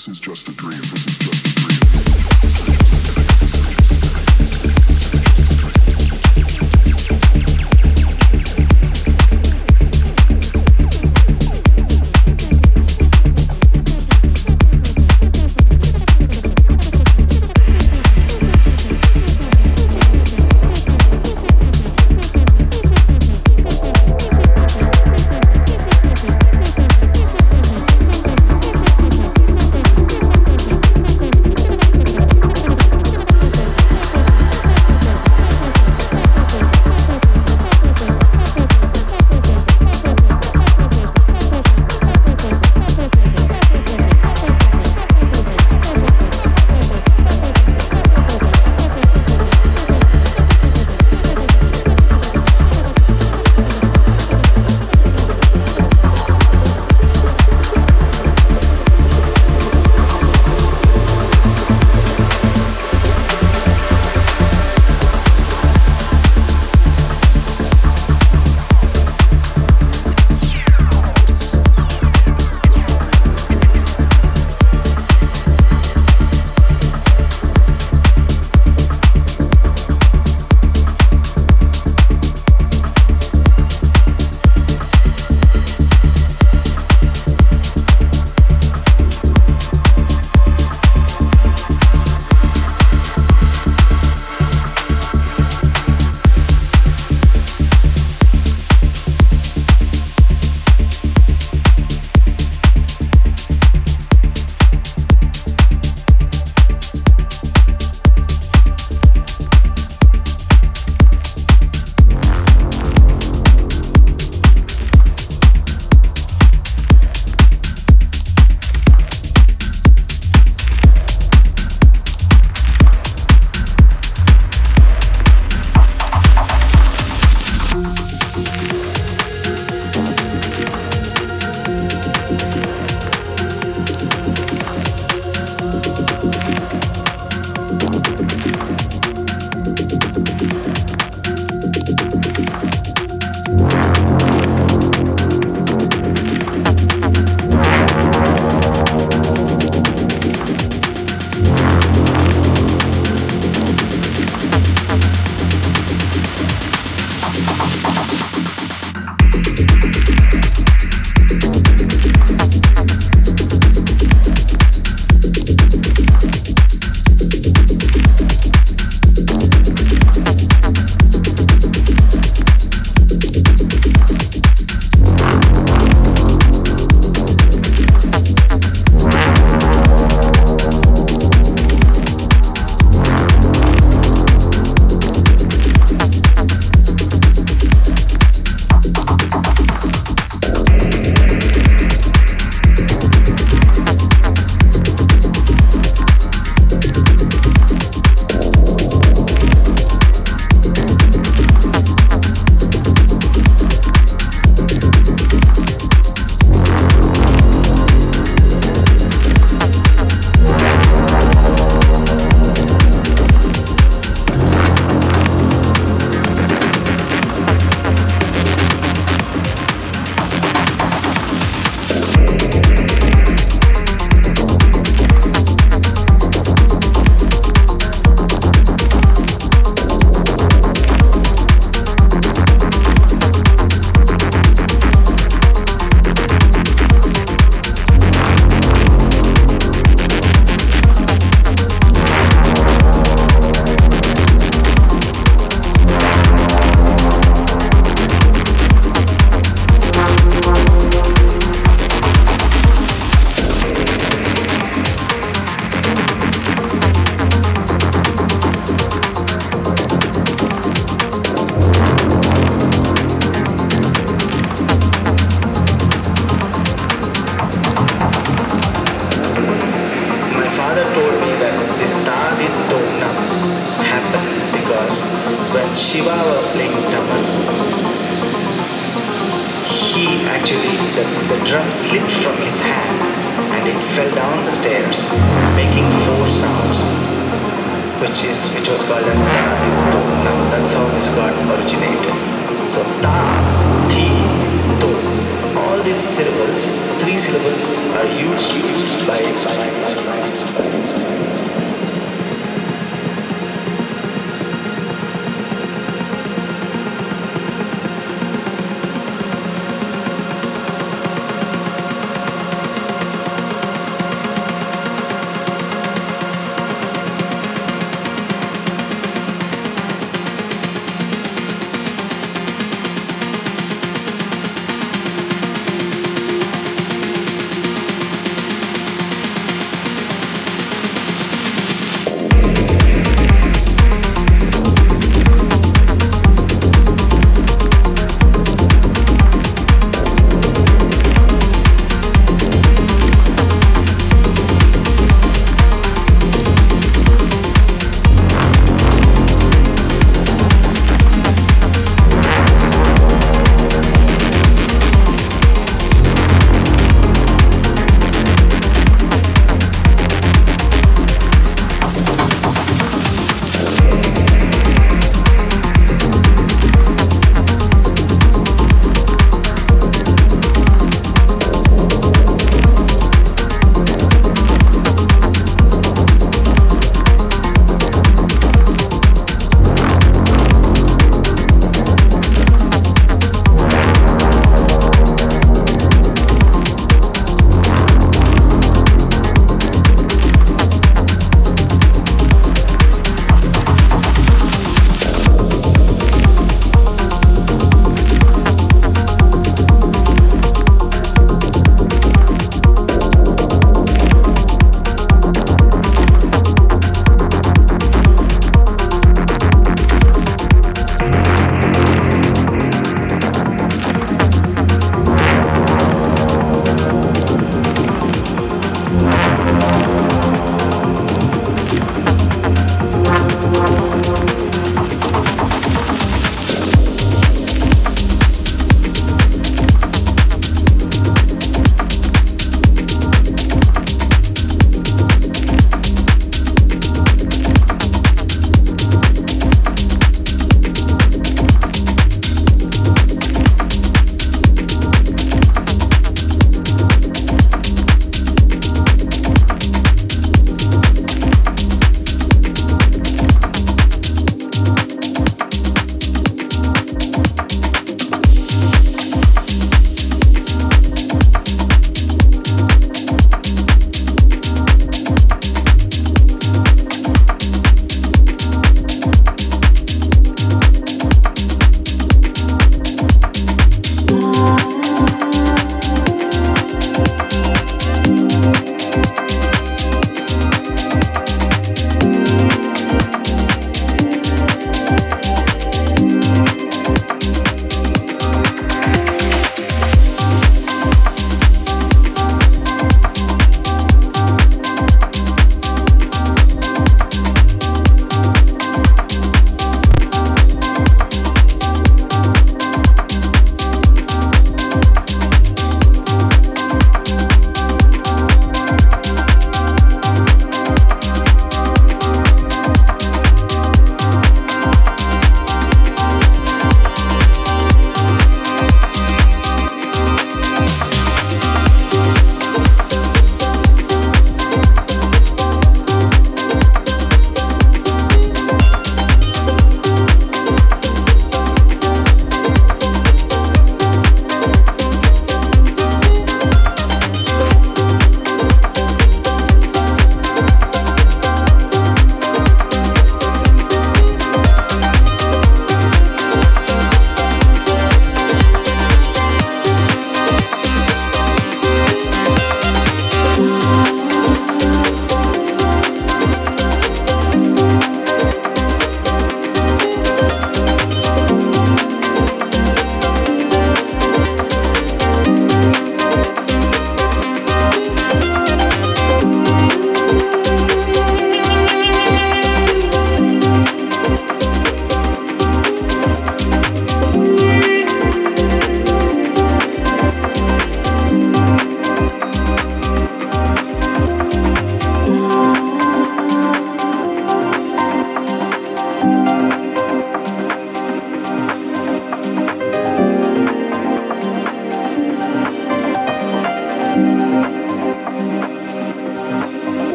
This is just a dream. This is just a dream.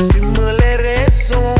Así me le rezo.